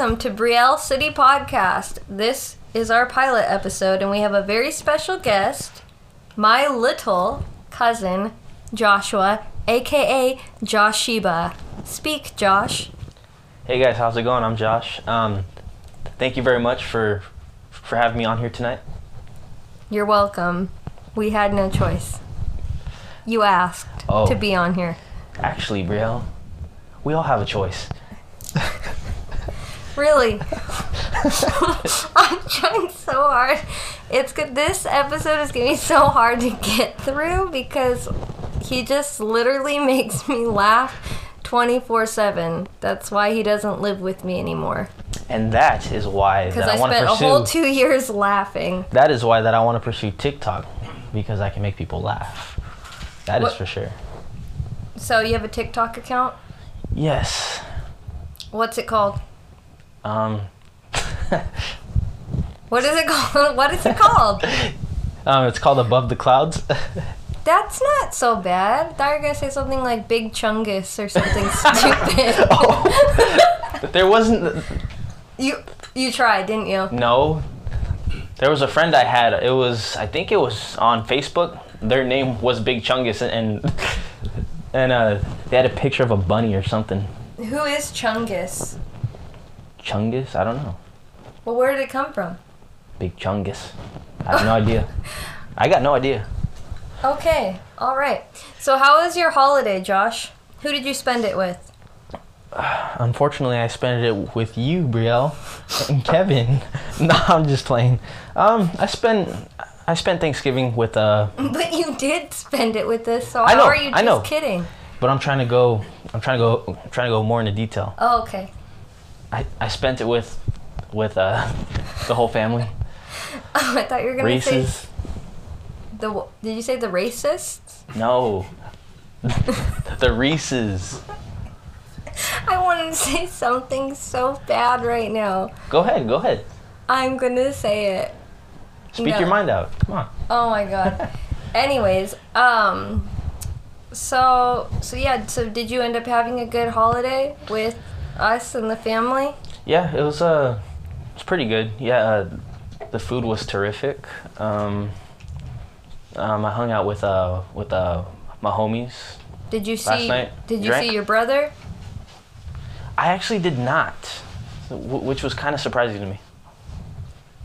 welcome to Brielle City Podcast. This is our pilot episode, and we have a very special guest, my little cousin, Joshua, aka Joshiba. Speak, Josh. Hey guys, how's it going? I'm Josh. Um, thank you very much for for having me on here tonight. You're welcome. We had no choice. You asked Oh. to be on here. Actually, Brielle, we all have a choice. Really? I'm trying so hard. It's good. This episode is gonna be so hard to get through because he just literally makes me laugh 24 7. That's why he doesn't live with me anymore. And that is why that I I, spent a pursue. whole two years laughing. that is why that I want to pursue TikTok because I can make people laugh. That is What- for sure. So you have a TikTok account? Yes. What's it called? Um. What is it called? What is it called? um, it's called Above the Clouds. That's not so bad. I thought you were gonna say something like Big Chungus or something stupid. oh. there wasn't. You you tried, didn't you? No. There was a friend I had. It was I think it was on Facebook. Their name was Big Chungus and and uh, they had a picture of a bunny or something. Who is Chungus? Chungus? I don't know. Well, where did it come from? Big Chungus. I have no idea. I got no idea. Okay, all right. So, how was your holiday, Josh? Who did you spend it with? Unfortunately, I spent it with you, Brielle, and Kevin. no, I'm just playing. Um, I spent I spent Thanksgiving with uh, But you did spend it with us, so I how know, are you just I know. kidding? but I'm trying to go. I'm trying to go. I'm trying to go more into detail. Oh, okay. I, I spent it with with uh, the whole family. Oh, I thought you were gonna say the. Did you say the racists? No. the Reese's. I wanted to say something so bad right now. Go ahead. Go ahead. I'm gonna say it. Speak No. your mind out. Come on. Oh my god. Anyways, um so so yeah, so did you end up having a good holiday with us and the family? Yeah, it was uh, it's pretty good. Yeah, uh, the food was terrific. Um, um, I hung out with uh with uh my homies. Did you Last see night, did you drank. see your brother? I actually did not, which was kind of surprising to me.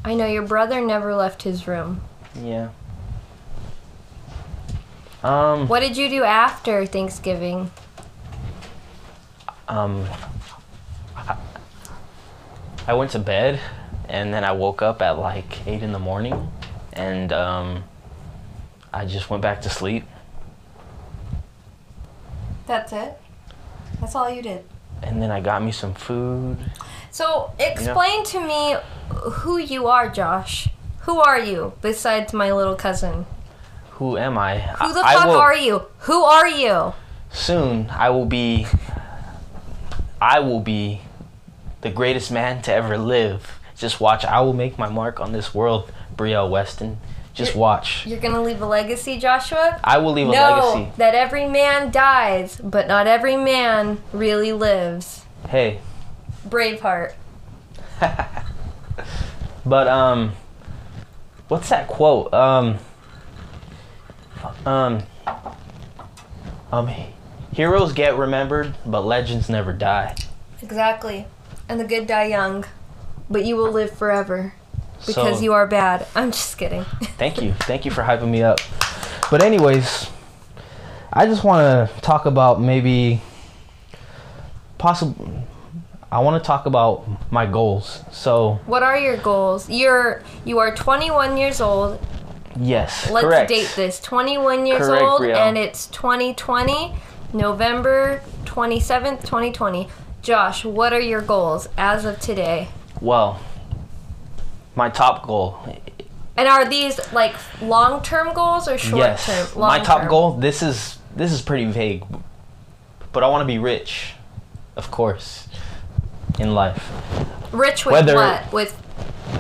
I know your brother never left his room. Yeah. Um. What did you do after Thanksgiving? Um. I, went to bed, and then I woke up at like eight in the morning, and um, I just went back to sleep. That's it. That's all you did. And then I got me some food. So, explain to me who you are, Josh. Who are you besides my little cousin? Who am I? Who the I, fuck I will, are you? Who are you? Soon I will be. I will be the greatest man to ever live. Just watch. I will make my mark on this world, Brielle Weston. Just You're- watch. You're gonna leave a legacy, Joshua? I will leave a know legacy. that every man dies, but not every man really lives. Hey, Braveheart. but um, what's that quote? Um, um, um, heroes get remembered, but legends never die. Exactly. And the good die young, but you will live forever because So- you are bad. I'm just kidding. Thank you. Thank you for hyping me up. But anyways, I just want to talk about maybe possible I want to talk about my goals. So, what are your goals? You're you are 21 years old. yes, Let's correct. date this. 21 years Correct, old Brielle. and it's 2020, November 27th, 2020. Josh, what are your goals as of today? Well, my top goal. And are these like long-term goals or short-term? yes. My top goal, this is this is pretty vague. But I want to be rich. Of course. In life. Rich with Whether- what? With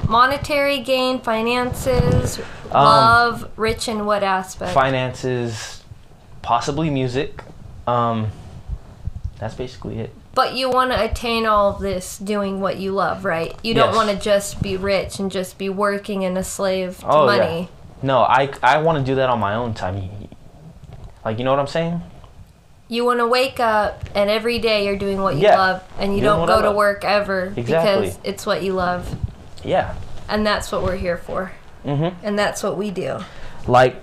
monetary gain, finances, Um, love, rich in what aspect? finances, possibly music, um, that's basically it. But you want to attain all of this doing what you love, right? You don't Yes. want to just be rich and just be working and a slave to Oh, yeah. money. No, I I want to do that on my own time. Like, you know what I'm saying? You want to wake up and every day you're doing what you Yeah. love and you Doing don't go to work ever Exactly. because it's what you love. Yeah. And that's what we're here for. Mm-hmm. And that's what we do. Like,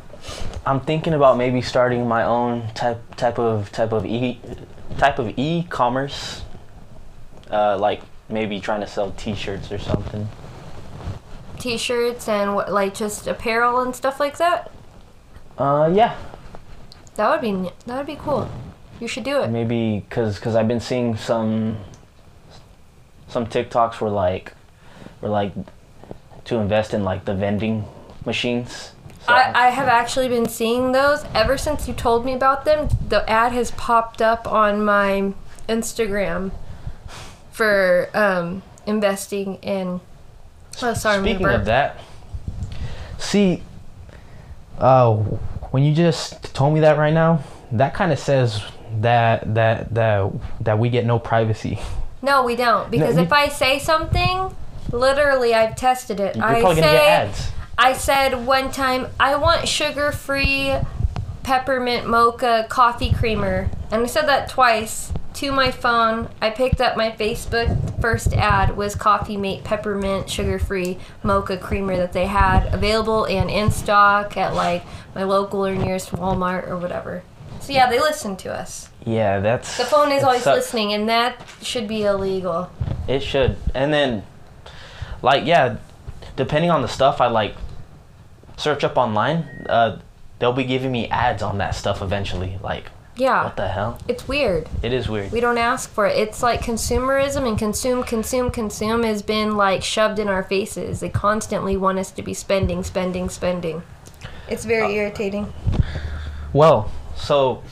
I'm thinking about maybe starting my own type type of type of e type of e-commerce. Uh, like maybe trying to sell T-shirts or something. T-shirts and what, like just apparel and stuff like that. Uh, yeah. That would be that would be cool. You should do it. Maybe cause cause I've been seeing some some TikToks where like where like to invest in like the vending machines. So- I, I have actually been seeing those ever since you told me about them. The ad has popped up on my Instagram for um, investing in. Oh, sorry, Speaking of that, see, uh, when you just told me that right now, that kind of says that that that that we get no privacy. No, we don't. Because you- if I say something, literally, I've tested it. You're I probably say, gonna get ads. I said one time, I want sugar free peppermint mocha coffee creamer. And I said that twice to my phone. I picked up my Facebook. First ad was Coffee Mate peppermint sugar free mocha creamer that they had available and in stock at like my local or nearest Walmart or whatever. So yeah, they listen to us. Yeah, that's The phone is always sucks. listening, and that should be illegal. It should, and then, like, yeah, depending on the stuff I like, search up online. Uh, they'll be giving me ads on that stuff eventually. Like, Yeah, what the hell? it's weird. It is weird. We don't ask for it. It's like consumerism and consume, consume, consume has been like shoved in our faces. They constantly want us to be spending, spending, spending. It's very irritating. Well, so,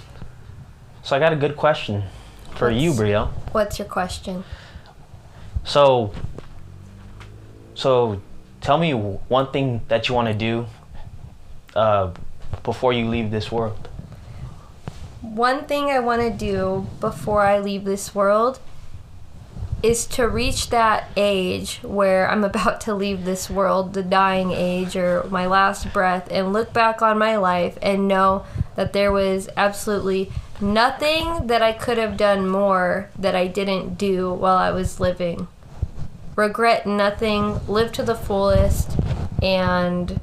so I got a good question for you, What's- Brio. What's your question? So, so tell me one thing that you want to do uh, before you leave this world. One thing I want to do before I leave this world is to reach that age where I'm about to leave this world, the dying age or my last breath, and look back on my life and know that there was absolutely nothing that I could have done more that I didn't do while I was living. Regret nothing, live to the fullest, and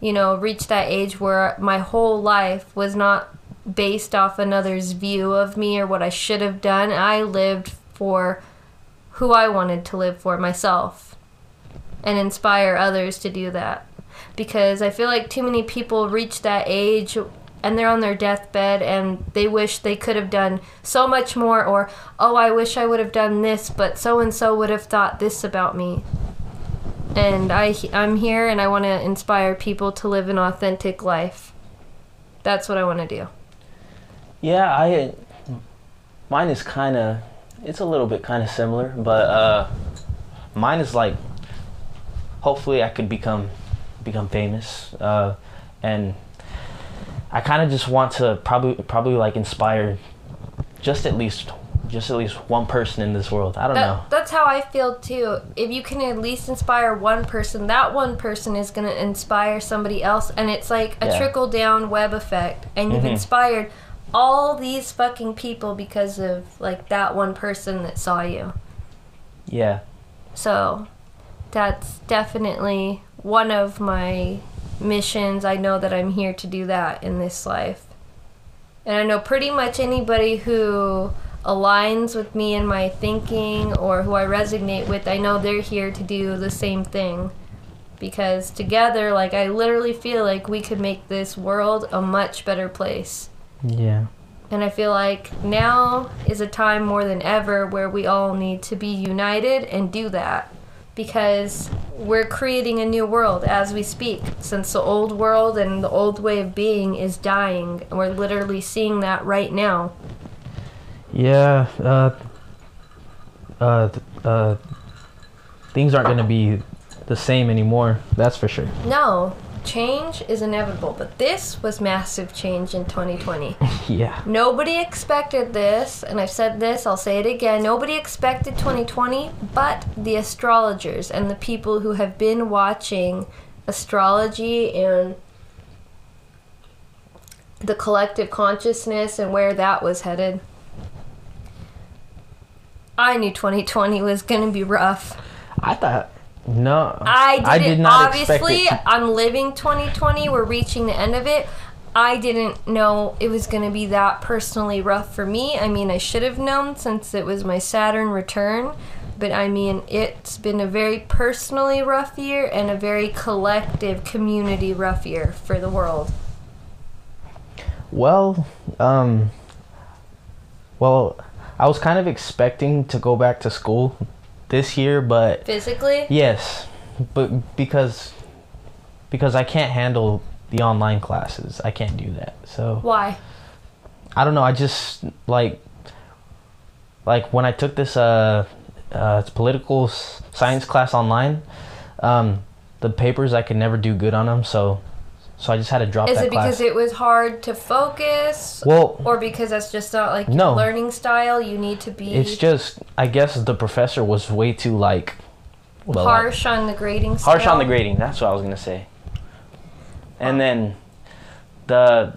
you know, reach that age where my whole life was not based off another's view of me or what I should have done. I lived for who I wanted to live for myself and inspire others to do that. Because I feel like too many people reach that age and they're on their deathbed and they wish they could have done so much more or oh I wish I would have done this but so and so would have thought this about me and I I'm here and I want to inspire people to live an authentic life. That's what I want to do. Yeah, I mine is kind of it's a little bit kind of similar, but uh mine is like hopefully I could become become famous uh and I kind of just want to probably probably like inspire just at least just at least one person in this world. I don't know. That's how I feel too. If you can at least inspire one person, that one person is going to inspire somebody else. And it's like a Yeah. trickle down web effect. And you've Mhm. inspired all these fucking people because of like that one person that saw you. Yeah. So that's definitely one of my missions. I know that I'm here to do that in this life. And I know pretty much anybody who aligns with me in my thinking or who I resonate with, I know they're here to do the same thing. Because together, like, I literally feel like we could make this world a much better place. Yeah. And I feel like now is a time more than ever where we all need to be united and do that. Because we're creating a new world as we speak. Since the old world and the old way of being is dying. And we're literally seeing that right now. Yeah, uh, uh, uh, things aren't gonna be the same anymore. That's for sure. No, change is inevitable, but this was massive change in 2020. Yeah. Nobody expected this, and I've said this, I'll say it again. Nobody expected 2020 but the astrologers and the people who have been watching astrology and the collective consciousness and where that was headed. I knew 2020 was going to be rough. I thought no. I didn't. did not obviously, I'm living 2020. We're reaching the end of it. I didn't know it was going to be that personally rough for me. I mean, I should have known since it was my Saturn return. But I mean, it's been a very personally rough year and a very collective community rough year for the world. Well, um, well, I was kind of expecting to go back to school this year, but Physically, yes, but because because I can't handle the online classes, I can't do that. So why? I don't know. I just like like when I took this uh, uh political science class online, um, the papers I could never do good on them, so so I just had to drop Is it because it was hard to focus? well, or because that's just not like No. your learning style? You need to be it's just I guess the professor was way too like well, harsh on the grading harsh on the grading. That's what I was gonna say. And then the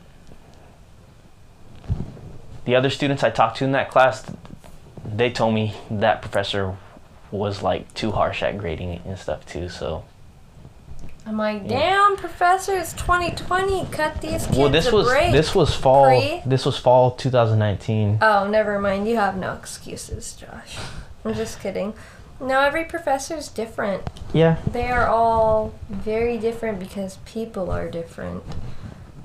the other students I talked to in that class, they told me that professor was like too harsh at grading and stuff too. So I'm like, damn, professor, it's 2020. Cut these kids well, this was break. this was fall Pre? this was fall 2019. Oh, never mind. You have no excuses, Josh. I'm just kidding. No, every professor is different. Yeah. They are all very different because people are different.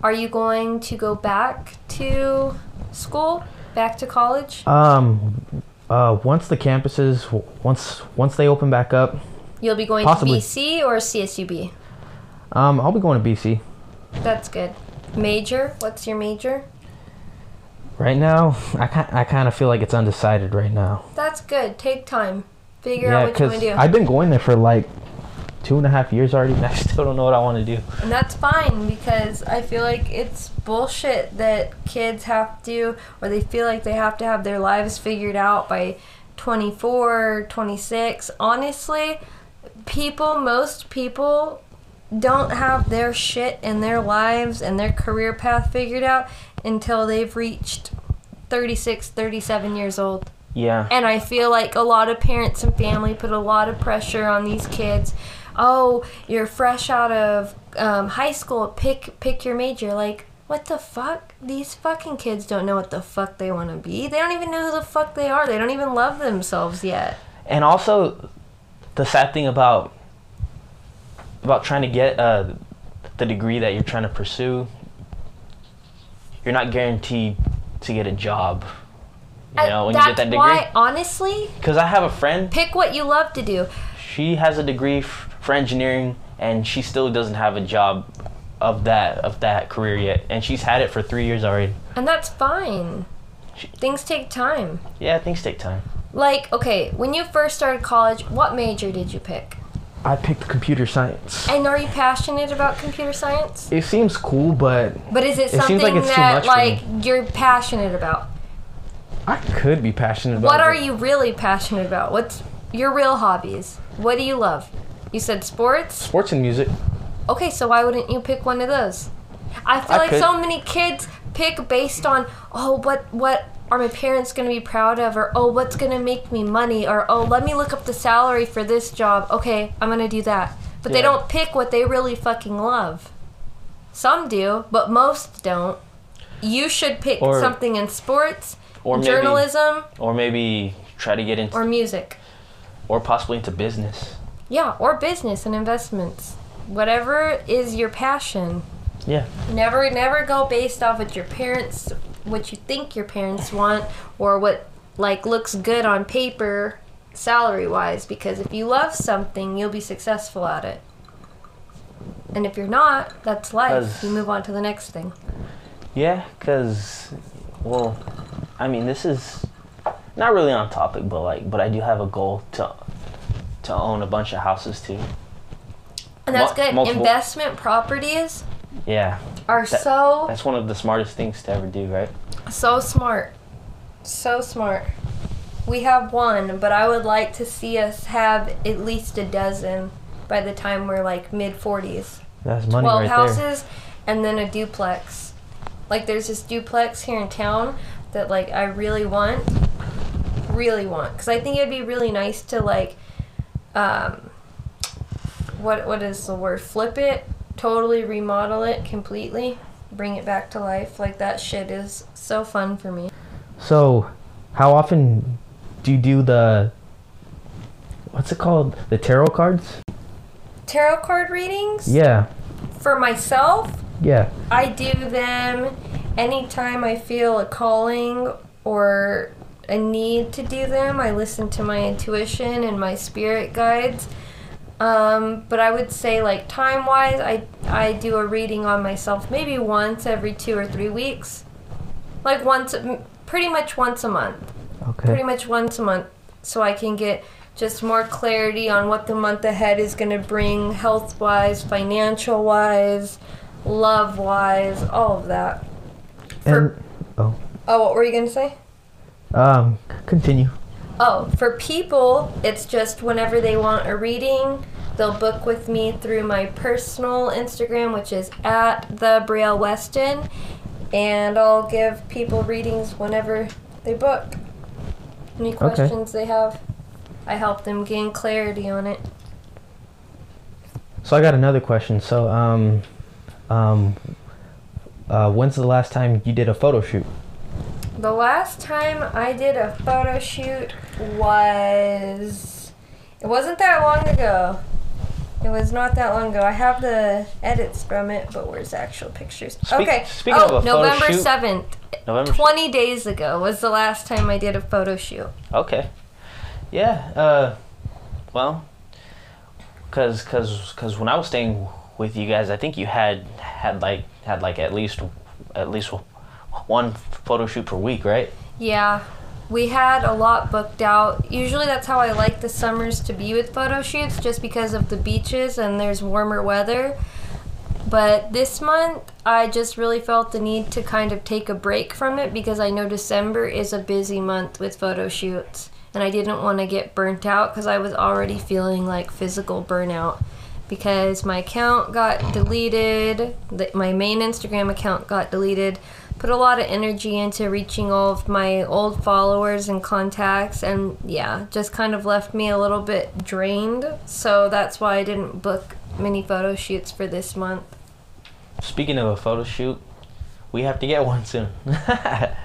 Are you going to go back to school? Back to college? Um. Uh. Once the campuses once once they open back up, You'll be going Possibly. to BC or CSUB? Um, I'll be going to BC. That's good. Major? What's your major? Right now, I kind I kind of feel like it's undecided right now. That's good. Take time. Figure Yeah, out what you want to do. I've been going there for like two and a half years already, and I still don't know what I want to do. And that's fine because I feel like it's bullshit that kids have to, or they feel like they have to have their lives figured out by 24, 26. Honestly, people, most people don't have their shit in their lives and their career path figured out until they've reached 36, 37 years old. Yeah. And I feel like a lot of parents and family put a lot of pressure on these kids. Oh, you're fresh out of um, high school. Pick pick your major. Like, what the fuck? These fucking kids don't know what the fuck they want to be. They don't even know who the fuck they are. They don't even love themselves yet. And also, the sad thing about about trying to get uh, the degree that you're trying to pursue, you're not guaranteed to get a job. You Uh, know, when you get that degree. why, honestly, Because I have a friend, pick what you love to do. she has a degree f- for engineering, and she still doesn't have a job of that of that career yet, and she's had it for three years already. And that's fine. Things take time. Yeah, things take time. Like, okay, when you first started college, what major did you pick? I picked computer science. And are you passionate about computer science? It seems cool, but But is it It something like that like you're passionate about? I could be passionate about. What are you really passionate about? What's your real hobbies? What do you love? You said sports? Sports and music. Okay, so why wouldn't you pick one of those? I feel I like could. so many kids pick based on oh what what are my parents going to be proud of or oh what's going to make me money or oh let me look up the salary for this job. Okay, I'm going to do that. But they don't pick what they really fucking love. Some do, but most don't. You should pick Or- something in sports, Or maybe- journalism, Or maybe try to get into, or music. or, possibly into business. Yeah, or business and investments. Whatever is your passion. Yeah. Never never go based off what your parents what you think your parents want or what like looks good on paper salary wise because if you love something you'll be successful at it. And if you're not, that's life You move on to the next thing. Yeah, cause, well, I mean, this is not really on topic, but like, but I do have a goal to to own a bunch of houses too. And that's good. multiple- Investment properties Yeah, are That- so that's one of the smartest things to ever do, right? so smart. So smart. We have one, but I would like to see us have at least a dozen by the time we're like mid 40s. That's money 12 right houses and then a duplex. Like there's this duplex here in town that like I really want, really want, cuz I think it'd be really nice to like um what what is the word? Flip it, totally remodel it completely, bring it back to life. Like that shit is so fun for me. So, how often do you do the what's it called? The tarot cards? Tarot card readings Yeah, for myself yeah. I do them anytime I feel a calling or a need to do them. I listen to my intuition and my spirit guides. Um, but I would say, like time wise, I I do a reading on myself maybe once every two or three weeks, like once, pretty much once a month Okay. pretty much once a month so I can get just more clarity on what the month ahead is going to bring health wise, financial wise, love wise, all of that. For, And oh, oh, what were you going to say? um, continue. Oh, for people, it's just whenever they want a reading, they'll book with me through my personal Instagram, which is at the Brielle Weston, and I'll give people readings whenever they book. Any questions they have, I help them gain clarity on it. So I got another question. So, um, um, uh, when's the last time you did a photo shoot? The last time I did a photo shoot was. It wasn't that long ago. It was not that long ago. I have the edits from it, but where's the actual pictures? Speak- okay. speaking oh, of a photo November shoot- 7th. November. 20 days ago was the last time I did a photo shoot. Okay. Yeah. Uh, well, cause, cause, cause when I was staying with you guys, I think you had had like had like at least at least one photo shoot per week, right? Yeah, we had a lot booked out. Usually that's how I like the summers to be with photo shoots just because of the beaches and there's warmer weather. But this month, I just really felt the need to kind of take a break from it because I know December is a busy month with photo shoots. And I didn't want to get burnt out because I was already feeling like physical burnout because my account got deleted, my main Instagram account got deleted. Put a lot of energy into reaching all of my old followers and contacts, and yeah, just kind of left me a little bit drained. So that's why I didn't book many photo shoots for this month. Speaking of a photo shoot, we have to get one soon.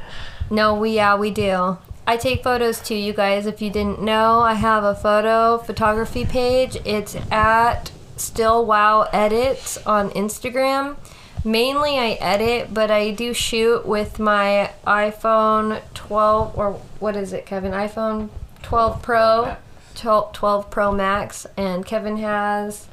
No, we yeah, we do. I take photos too, you guys. If you didn't know, I have a photo photography page. It's at Still Wow Edits on Instagram. Mainly I edit, but I do shoot with my iPhone 12 or what is it, Kevin? iPhone 12 Pro, 12, 12 Pro Max, and Kevin has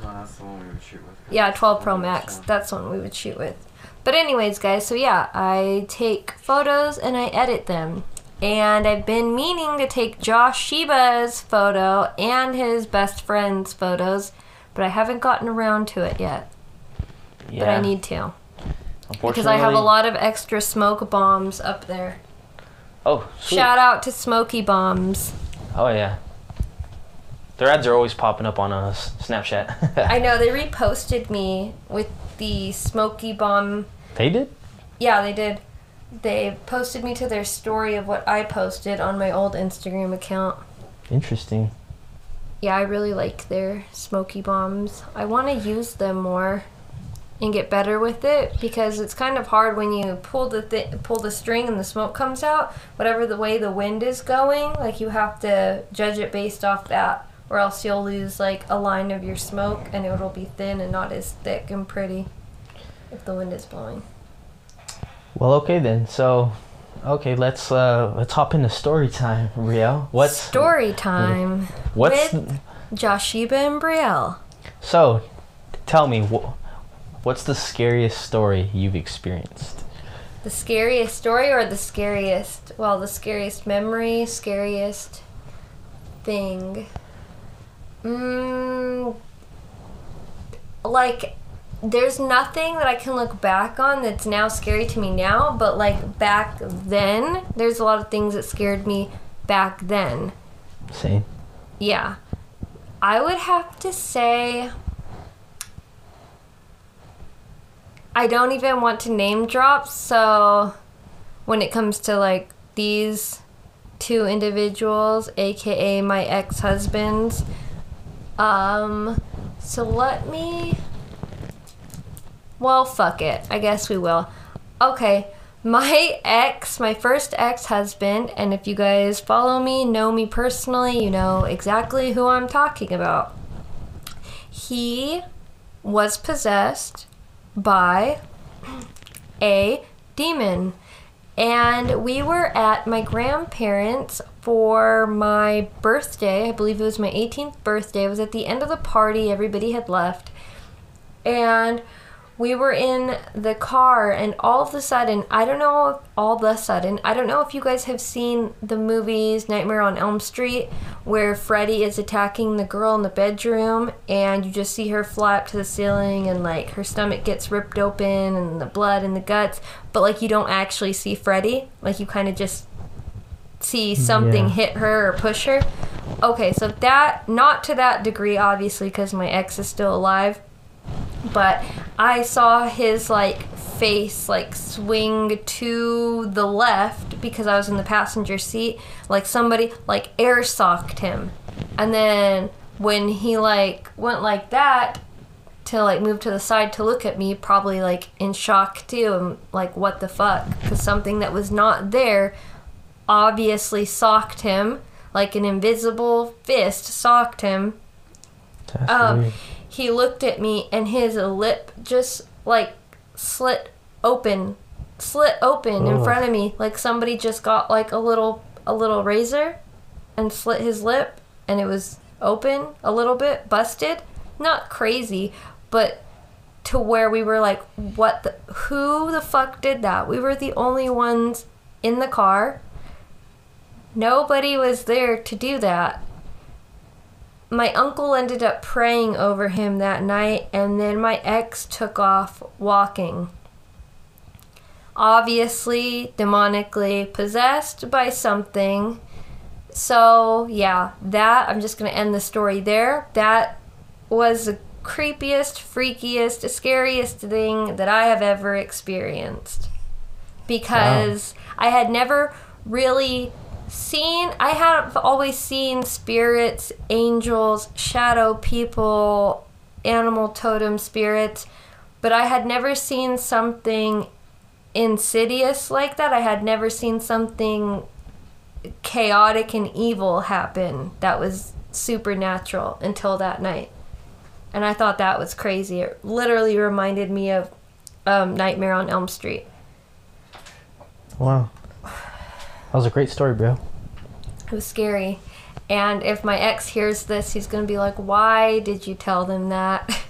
No, that's the one we would shoot with. yeah, 12 Pro Max. That's one we would shoot with. But anyways, guys, so yeah, I take photos and I edit them. And I've been meaning to take Josh Sheba's photo and his best friend's photos, but I haven't gotten around to it yet. But I need to because I have a lot of extra smoke bombs up there. Oh, sweet. Shout out to Smoky Bombs. Oh yeah. Their ads are always popping up on uh, Snapchat. I know they reposted me with the Smoky Bomb They did. Yeah, they did. They posted me to their story of what I posted on my old Instagram account. Interesting. Yeah, I really like their smoky bombs. I want to use them more and get better with it because it's kind of hard when you pull the thi- pull the string and the smoke comes out. Whatever the way the wind is going, like you have to judge it based off that, or else you'll lose like a line of your smoke and it'll be thin and not as thick and pretty if the wind is blowing. Well, okay then. So, okay, let's uh let's hop into story time, Riel. What's Story time. what's with- Joshiba and Brielle. so? Tell me wh- what's the scariest story you've experienced? The scariest story or the scariest, well, the scariest memory, scariest thing. Mm, like there's nothing that I can look back on that's now scary to me now, but like back then, there's a lot of things that scared me back then. Same. Yeah. I would have to say I don't even want to name drop, so when it comes to like these two individuals, aka my ex-husbands, um so let me well, fuck it. I guess we will. Okay. My ex, my first ex husband, and if you guys follow me, know me personally, you know exactly who I'm talking about. He was possessed by a demon. And we were at my grandparents' for my birthday. I believe it was my 18th birthday. It was at the end of the party, everybody had left. And we were in the car and all of a sudden i don't know if all of a sudden i don't know if you guys have seen the movies nightmare on elm street where freddy is attacking the girl in the bedroom and you just see her fly up to the ceiling and like her stomach gets ripped open and the blood and the guts but like you don't actually see freddy like you kind of just see something Yeah. hit her or push her okay so that not to that degree obviously because my ex is still alive but I saw his like face like swing to the left because I was in the passenger seat. Like somebody like air socked him. And then when he like went like that to like move to the side to look at me probably like in shock too. And like what the fuck? Because something that was not there obviously socked him. Like an invisible fist socked him. Um. He looked at me and his lip just like slit open, slit open in front of me, like somebody just got like a little a little razor and slit his lip, and it was open a little bit, busted, not crazy, but to where we were like, what the, who the fuck did that? We were the only ones in the car. Nobody was there to do that my uncle ended up praying over him that night, and then my ex took off walking. Obviously, demonically possessed by something. So, yeah, that, I'm just going to end the story there. That was the creepiest, freakiest, scariest thing that I have ever experienced. Because I had never really seen I have always seen spirits, angels, shadow people, animal totem spirits, but I had never seen something insidious like that. I had never seen something chaotic and evil happen that was supernatural until that night. And I thought that was crazy. It literally reminded me of um, Nightmare on Elm Street. Wow. That was a great story, bro. It was scary. And if my ex hears this, he's going to be like, Why did you tell them that?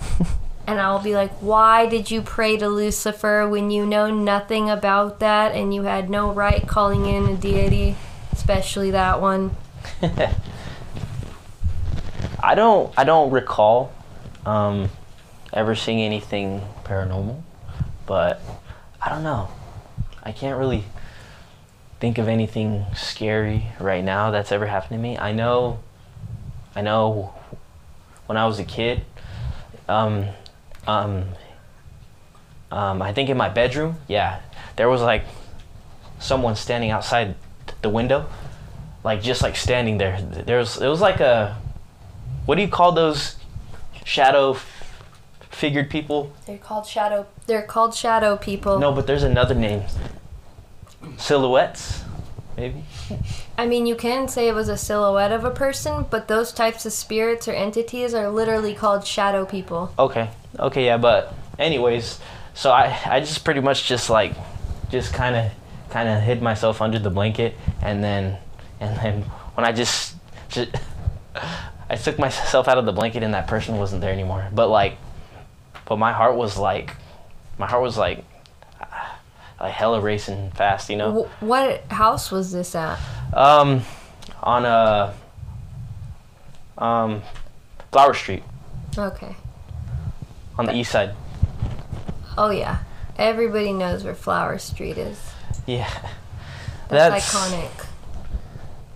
and I'll be like, Why did you pray to Lucifer when you know nothing about that and you had no right calling in a deity, especially that one? I don't I don't recall um, ever seeing anything paranormal, but I don't know. I can't really think of anything scary right now that's ever happened to me. I know I know when I was a kid, um, um, um, I think in my bedroom, yeah, there was like someone standing outside the window, like just like standing there. There was it was like a what do you call those shadow f- figured people? They're called shadow. They're called shadow people. No, but there's another name. Silhouettes, maybe. I mean, you can say it was a silhouette of a person, but those types of spirits or entities are literally called shadow people. Okay. Okay, yeah, but anyways, so I I just pretty much just like just kind of kind of hid myself under the blanket and then and then when I just just I took myself out of the blanket and that person wasn't there anymore. But like but my heart was like my heart was like like hella racing fast, you know. Wh- what house was this at? Um, on a um, Flower Street Okay. on the east side. Oh yeah. Everybody knows where Flower Street is. Yeah. That's, iconic.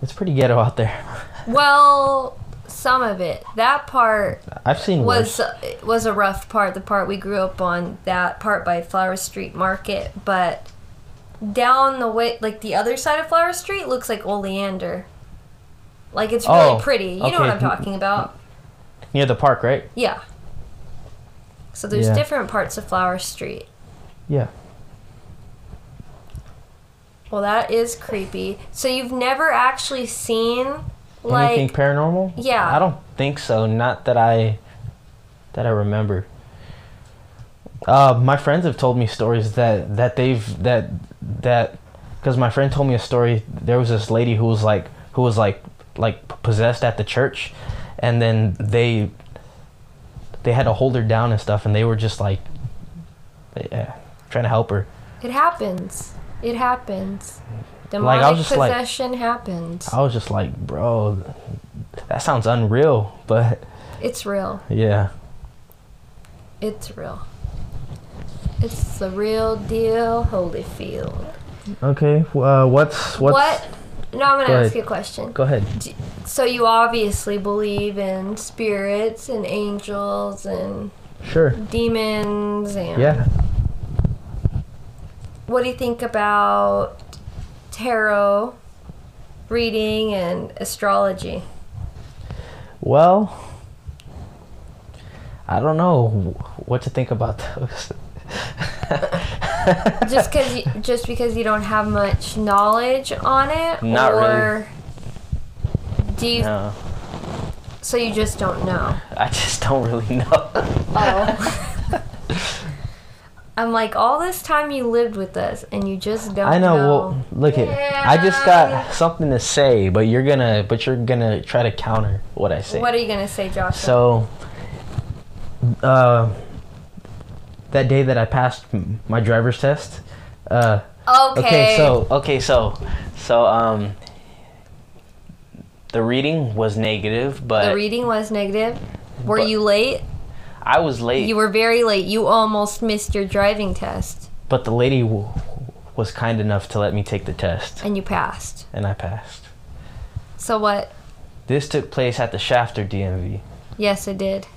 It's pretty ghetto out there. Well, some of it. That part I've seen was worse. was a rough part. The part we grew up on, that part by Flower Street Market, but down the way, like the other side of Flower Street, looks like Oleander. Like it's really Oh, pretty. You know what I'm talking about? Near the park, right? Yeah. So there's Yeah. different parts of Flower Street. Yeah. Well, that is creepy. So you've never actually seen like Anything paranormal? Yeah. I don't think so. Not that I that I remember. Uh, my friends have told me stories that that they've that that because my friend told me a story. There was this lady who was like who was like like possessed at the church, and then they they had to hold her down and stuff, and they were just like yeah, trying to help her. it happens. It happens. Like, I was just like- possession happens. I was just like, bro, that sounds unreal, but It's real. yeah. It's real. It's the real deal, Holyfield. Okay. Uh, what's what's What? No, I'm gonna Go ask ahead. you a question. Go ahead. So you obviously believe in spirits and angels and Sure. demons and Yeah. what do you think about tarot reading and astrology? Well, I don't know what to think about those. just because you, just because you don't have much knowledge on it Not really. or do you no, so you just don't know I just don't really know. oh i'm like all this time you lived with us and you just don't I know. know Well, look at. I just got something to say, but you're gonna, but you're gonna try to counter what I say. what are you gonna say Josh? So, uh, that day that I passed my driver's test, uh, okay, okay, so okay, so so um, the reading was negative, but the reading was negative were But- you late I was late. you were very late you almost missed your driving test but the lady w- was kind enough to let me take the test, and you passed and I passed. so what This took place at the Shafter DMV. yes it did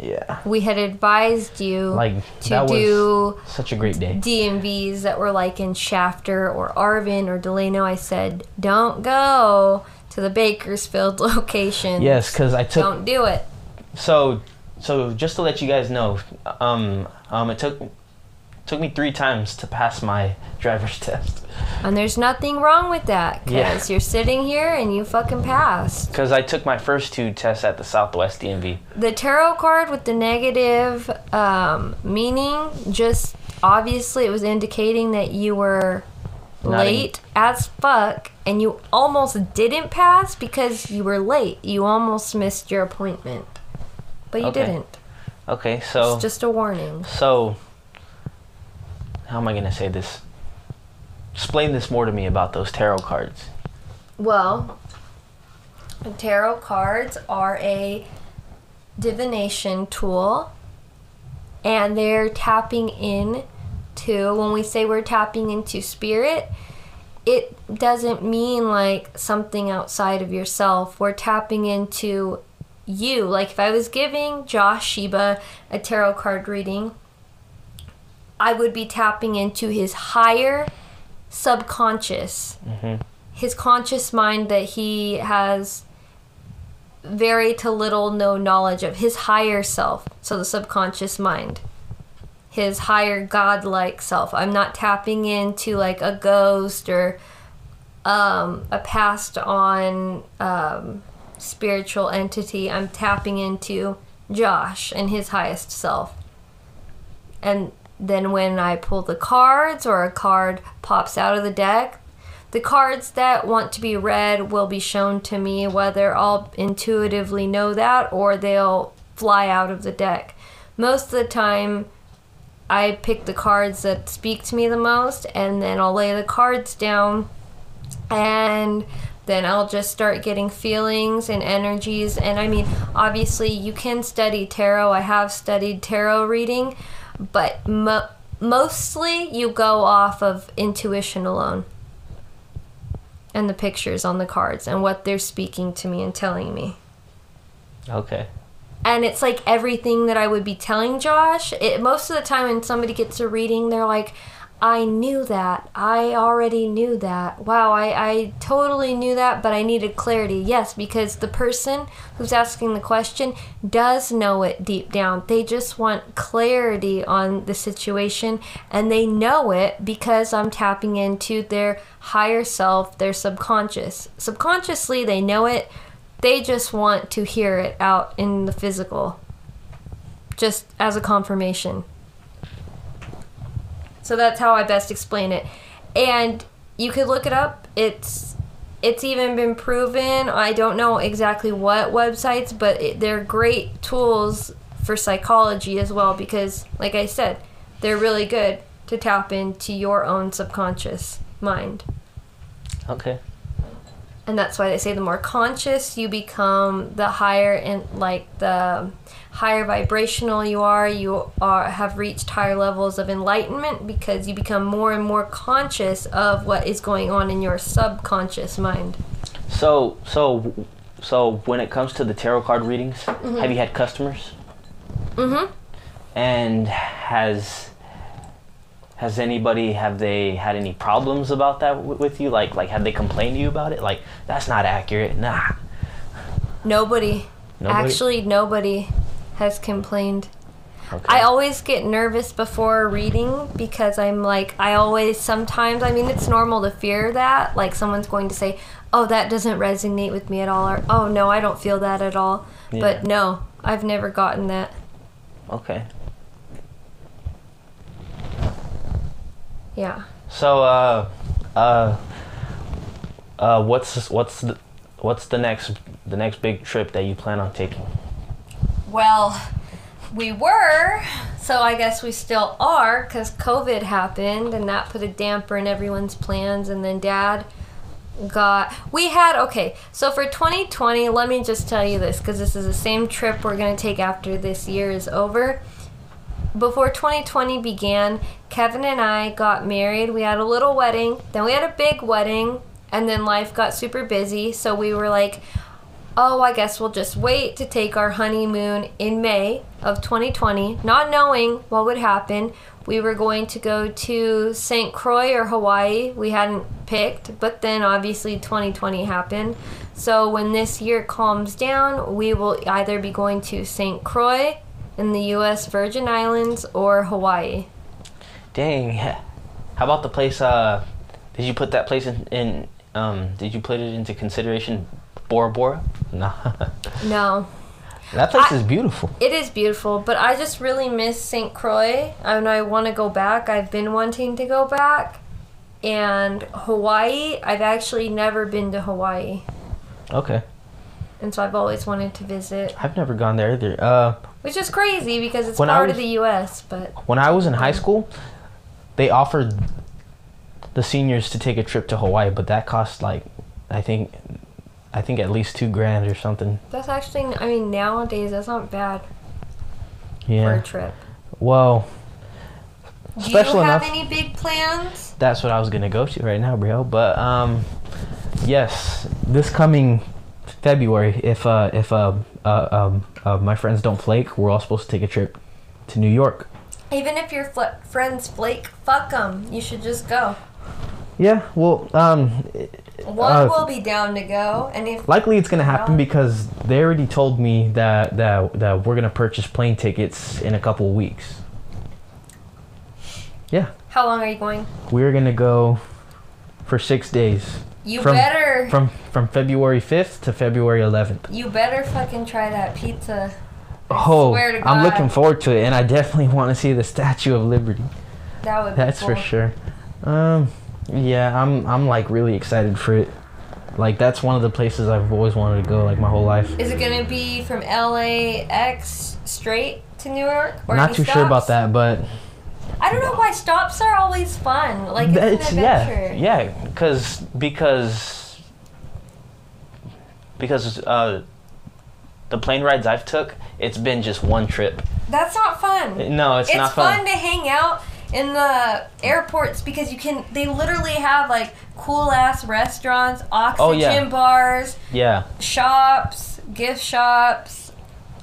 Yeah, we had advised you like to do such a great day. DMVs that were like in Shafter or Arvin or Delano, I said, don't go to the Bakersfield location. Yes, because I took Don't do it. So, so just to let you guys know, um, um, it took took me three times to pass my driver's test And there's nothing wrong with that because Yeah. you're sitting here and you fucking passed. because I took my first two tests at the Southwest DMV. The tarot card with the negative um, meaning just obviously it was indicating that you were Not late as fuck and you almost didn't pass because you were late. You almost missed your appointment. But you Okay. didn't. Okay, so It's just a warning. so how am I gonna say this? Explain this more to me about those tarot cards. Well, tarot cards are a divination tool and they're tapping in to when we say we're tapping into spirit it doesn't mean like something outside of yourself we're tapping into you. Like if i was giving josh sheba a tarot card reading i would be tapping into his higher subconscious his conscious mind that he has very to little no knowledge of his higher self so the subconscious mind his higher godlike self. I'm not tapping into like a ghost or um, a passed on um, spiritual entity i'm tapping into josh and his highest self and then when i pull the cards or a card pops out of the deck the cards that want to be read will be shown to me, whether I'll intuitively know that or they'll fly out of the deck. Most of the time, I pick the cards that speak to me the most, and then I'll lay the cards down and then I'll just start getting feelings and energies. And I mean, obviously, you can study tarot. I have studied tarot reading, but mo- mostly you go off of intuition alone and the pictures on the cards and what they're speaking to me and telling me. Okay. And it's like everything that I would be telling Josh. It, most of the time, when somebody gets a reading, they're like, I knew that. I already knew that. Wow, I, I totally knew that, but I needed clarity. Yes, because the person who's asking the question does know it deep down. They just want clarity on the situation, and they know it because I'm tapping into their higher self, their subconscious. Subconsciously, they know it. They just want to hear it out in the physical, just as a confirmation. So that's how I best explain it. And you could look it up. It's it's even been proven. I don't know exactly what websites, but it, they're great tools for psychology as well because like I said, they're really good to tap into your own subconscious mind. Okay. And that's why they say the more conscious you become, the higher and like the higher vibrational you are, you are have reached higher levels of enlightenment because you become more and more conscious of what is going on in your subconscious mind. So so so when it comes to the tarot card readings, have you had customers? Mhm. And has has anybody have they had any problems about that w- with you? Like like have they complained to you about it? Like that's not accurate. Nah. Nobody, Nobody? actually nobody has complained. Okay. I always get nervous before reading because I'm like, I always sometimes, I mean, it's normal to fear that. Like, someone's going to say, oh, that doesn't resonate with me at all, or oh, no, I don't feel that at all. Yeah. But no, I've never gotten that. okay. Yeah. So uh uh uh what's what's the what's the next the next big trip that you plan on taking? Well, we were, so I guess we still are, because COVID happened and that put a damper in everyone's plans. And then dad got, we had, okay, so for 2020, let me just tell you this, because this is the same trip we're going to take after this year is over. Before 2020 began, Kevin and I got married. We had a little wedding, then we had a big wedding, and then life got super busy. So we were like, oh, I guess we'll just wait to take our honeymoon in May of 2020, not knowing what would happen. We were going to go to St. Croix or Hawaii. We hadn't picked, but then obviously 2020 happened. So when this year calms down, we will either be going to St. Croix in the US Virgin Islands or Hawaii. Dang. How about the place uh did you put that place in, in um did you put it into consideration Bora Bora? No. No. that place I- is beautiful. It is beautiful, but I just really miss St. Croix and I want to go back. I've been wanting to go back. And Hawaii, I've actually never been to Hawaii. Okay. And so I've always wanted to visit, I've never gone there either. Uh which is crazy because it's When I part was- of the US, but when I was in high school, they offered the seniors to take a trip to Hawaii, but that cost like I think I think at least 2 grand or something. that's actually, I mean, nowadays that's not bad for a trip. Well, Do Special you have enough- any big plans? that's what I was gonna go to right now, bro. But um, yes, this coming February, if uh, if uh, uh, um, uh, my friends don't flake, we're all supposed to take a trip to New York. Even if your fl- friends flake, fuck them. You should just go. Yeah, well, um, One Uh, will be down to go, and if likely it's gonna happen because they already told me that that that we're gonna purchase plane tickets in a couple of weeks. Yeah, how long are you going? we're gonna go for six days You From- better. from from February fifth to February eleventh. You better fucking try that pizza. I Oh, swear to I'm looking forward to it, and I definitely want to see the Statue of Liberty. That would That's be for sure. Um, yeah, I'm I'm like really excited for it. Like that's one of the places I've always wanted to go, like my whole life. Is it gonna be from LAX straight to New York? Or Not too sure about that, but I don't know why stops are always fun. Like it's, it's an yeah, adventure. yeah, because because because uh, the plane rides I've took, it's been just one trip. That's not fun. No, it's, it's not fun. It's fun. to hang out in the airports because you can they literally have like cool ass restaurants oxygen Oh, yeah. bars Yeah, shops gift shops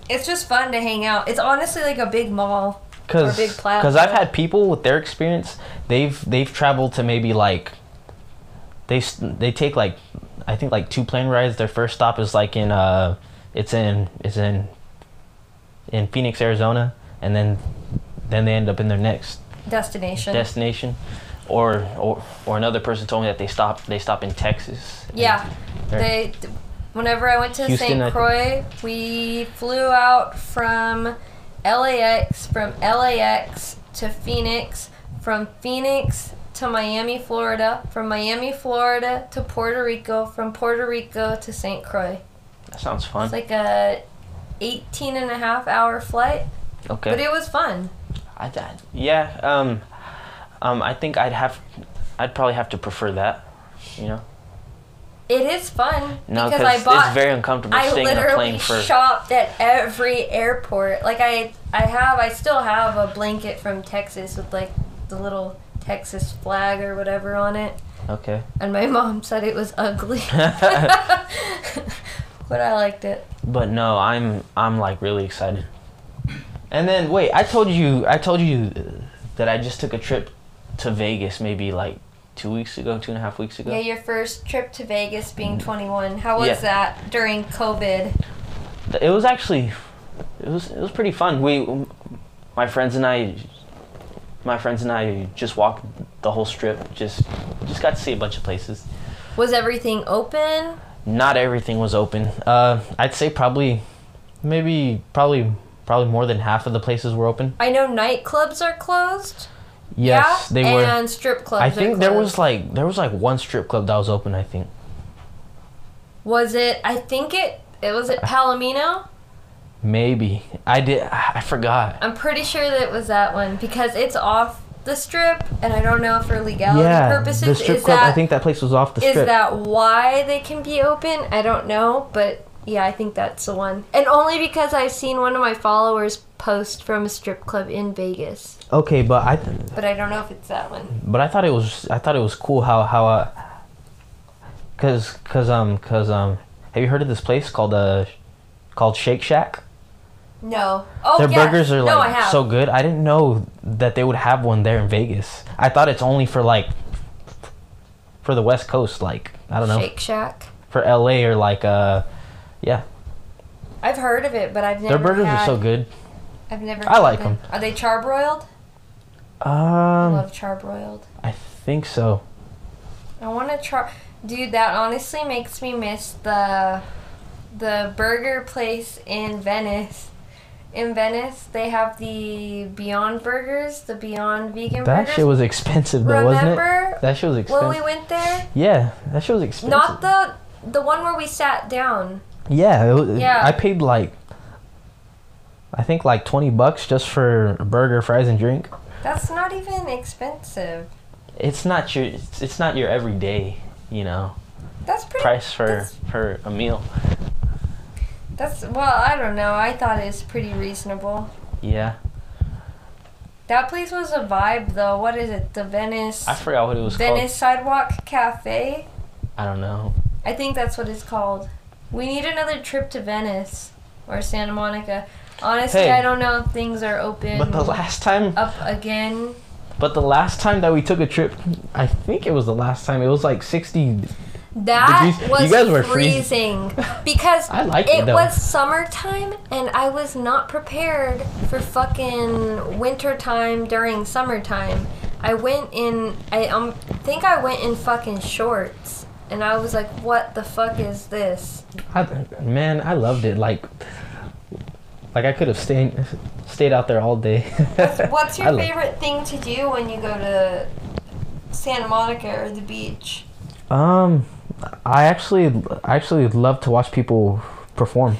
it's just fun to hang out it's honestly like a big mall because big plaza. because I've had people with their experience, they've they've traveled to maybe like they they take like I think like two plane rides. Their first stop is like in uh it's in it's in in Phoenix, Arizona, and then then they end up in their next destination destination. Or, or or another person told me that they stop they stop in Texas. yeah they whenever i went to Houston, st croix we flew out from lax from lax to phoenix from phoenix to miami florida from miami florida to puerto rico from puerto rico to st croix That sounds fun. it's like a 18 and a half hour flight okay. but it was fun I, I, yeah. Um, um, I think I'd have, I'd probably have to prefer that. You know. it is fun No, because i bought it's very uncomfortable I staying in a literally plane for. shopped at every airport. Like I, I have, I still have a blanket from Texas with like the little Texas flag or whatever on it. Okay. And my mom said it was ugly, but I liked it. But no, I'm I'm like really excited. And then wait, I told you I told you that I just took a trip to Vegas maybe like two weeks ago, two and a half weeks ago. Yeah, your first trip to Vegas being 21. How was Yeah. that during COVID? It was actually, it was it was pretty fun. We, my friends and I, my friends and I just walked the whole strip. Just just got to see a bunch of places. Was everything open? Not everything was open. Uh, I'd say probably, maybe probably probably more than half of the places were open. I know nightclubs are closed. Yes, yeah? they were. And strip clubs. I are think there was like there was like one strip club that was open. I think. Was it? I think it. It was at Palomino. Maybe I did. I forgot. I'm pretty sure that it was that one because it's off the strip, and I don't know if for legality yeah, purposes the strip is club. that I think that place was off the strip. is that why they can be open? I don't know, but yeah, I think that's the one, and only because I've seen one of my followers post from a strip club in Vegas, okay, but I but I don't know if it's that one. but I thought it was I thought it was cool how how uh, cause cause um cause um have you heard of this place called uh called Shake Shack? No. Oh, Their yeah. burgers are like have. so good. I didn't know that they would have one there in Vegas. I thought it's only for like for the West Coast, like I don't know, Shake Shack. for LA or like uh yeah. I've heard of it, but I've never. Their burgers had, are so good. I've never. I like them. Are they charbroiled? I Um, love charbroiled. I think so. I want to try. Dude, that honestly makes me miss the the burger place in Venice. In Venice, they have the Beyond Burgers, the Beyond Vegan That Burgers. shit was expensive though, wasn't it? Remember? That shit was expensive. when we went there? yeah, that shit was expensive. Not the the one where we sat down. Yeah, it Yeah. I paid like I think like 20 bucks just for a burger, fries and drink. That's not even expensive. It's not your it's, it's not your everyday, you know, That's pretty. price for for a meal. that's well, I don't know. I thought it was pretty reasonable. Yeah. That place was a vibe, though. What is it? The Venice I forgot what it was Venice Sidewalk Cafe. I don't know. I think that's what it's called. We need another trip to Venice or Santa Monica. Honestly, Hey. I don't know if things are open But the last time up again. but the last time that we took a trip, I think it was the last time. It was like 60 That Degrees- was you guys were freezing. freezing because I like it, it was summertime and I was not prepared for fucking wintertime during summertime. I went in I um think I went in fucking shorts and I was like, "What the fuck is this?" I, man, I loved it. Like, like I could have stayed stayed out there all day. What's I your lo- favorite thing to do when you go to Santa Monica or the beach? Um, I actually I actually love to watch people perform.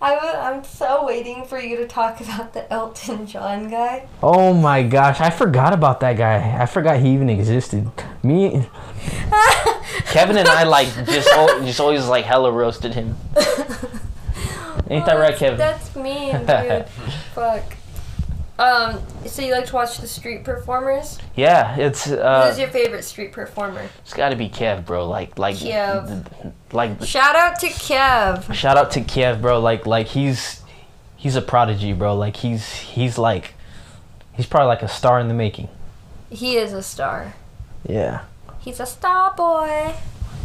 I w- I'm so waiting for you to talk about the Elton John guy. Oh my gosh, I forgot about that guy. I forgot he even existed. Me, Kevin and I like just al- just always like hella roasted him. Ain't that right, Kevin? That's mean, dude. Fuck. Um, so you like to watch the street performers? Yeah, it's Who's uh, your favorite street performer? it's got to be Kev, bro. Like like Kev. like Shout out to Kev. shout out to Kev, bro. Like like he's he's a prodigy, bro. Like he's he's like he's probably like a star in the making. He is a star. Yeah. He's a star boy.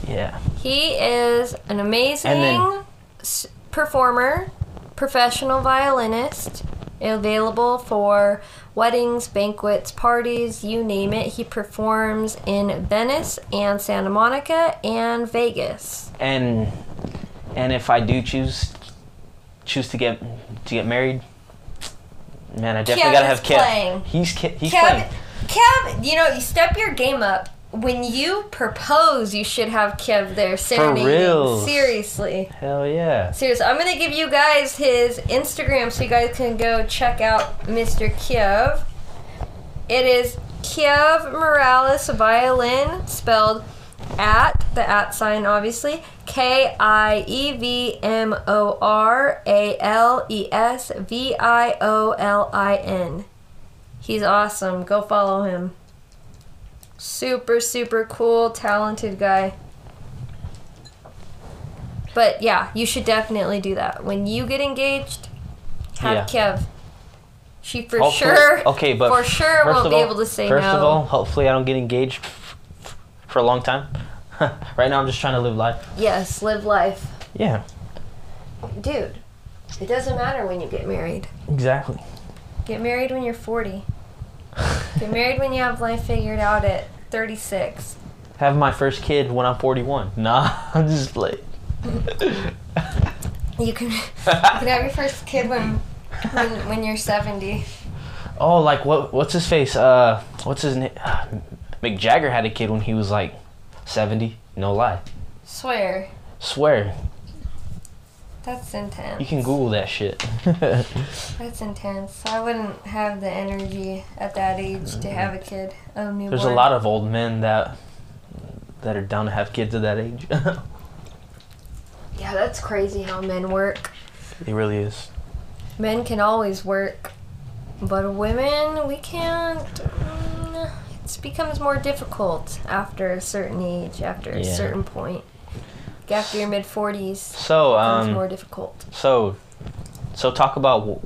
Yeah. He is an amazing then- s- performer, professional violinist, available for weddings, banquets, parties, you name it. He performs in Venice and Santa Monica and Vegas. And and if I do choose choose to get to get married, man, I definitely Kev gotta have Kev. playing. He's Ke- he's Kev, playing. Kev, you know, you step your game up. When you propose, you should have Kev there serenading. Seriously. Hell yeah. Seriously, I'm gonna give you guys his Instagram so you guys can go check out Mr. Kev. It is Kev Morales Violin, spelled at the at sign, obviously. K I E V M O R A L E S V I O L I N. He's awesome. Go follow him. Super, super cool, talented guy. But yeah, you should definitely do that. When you get engaged, have Kev. She for Hopefully- sure, Okay, but for sure won't of be able to say First no. of all, hopefully I don't get engaged f- f- for a long time. right now I'm just trying to live life. yes, live life, Yeah, dude. It doesn't matter when you get married. exactly. Get married when you're 40. Get married when you have life figured out at 36. Have my first kid when I'm 41. Nah, I'm just playing. You can, you can have your first kid when, when when you're 70. Oh, like what? What's his face? Uh, what's his name? Mick Jagger had a kid when he was like 70. No lie. Swear, Swear. That's intense. You can Google that shit. That's intense. I wouldn't have the energy at that age to have a kid, a newborn. There's a lot of old men that that are down to have kids at that age. Yeah, that's crazy how men work. it really is. Men can always work, but women, we can't. mm, It becomes more difficult after a certain age, after a Yeah. certain point. After your mid 40s, So, um, more difficult. so, so talk about w-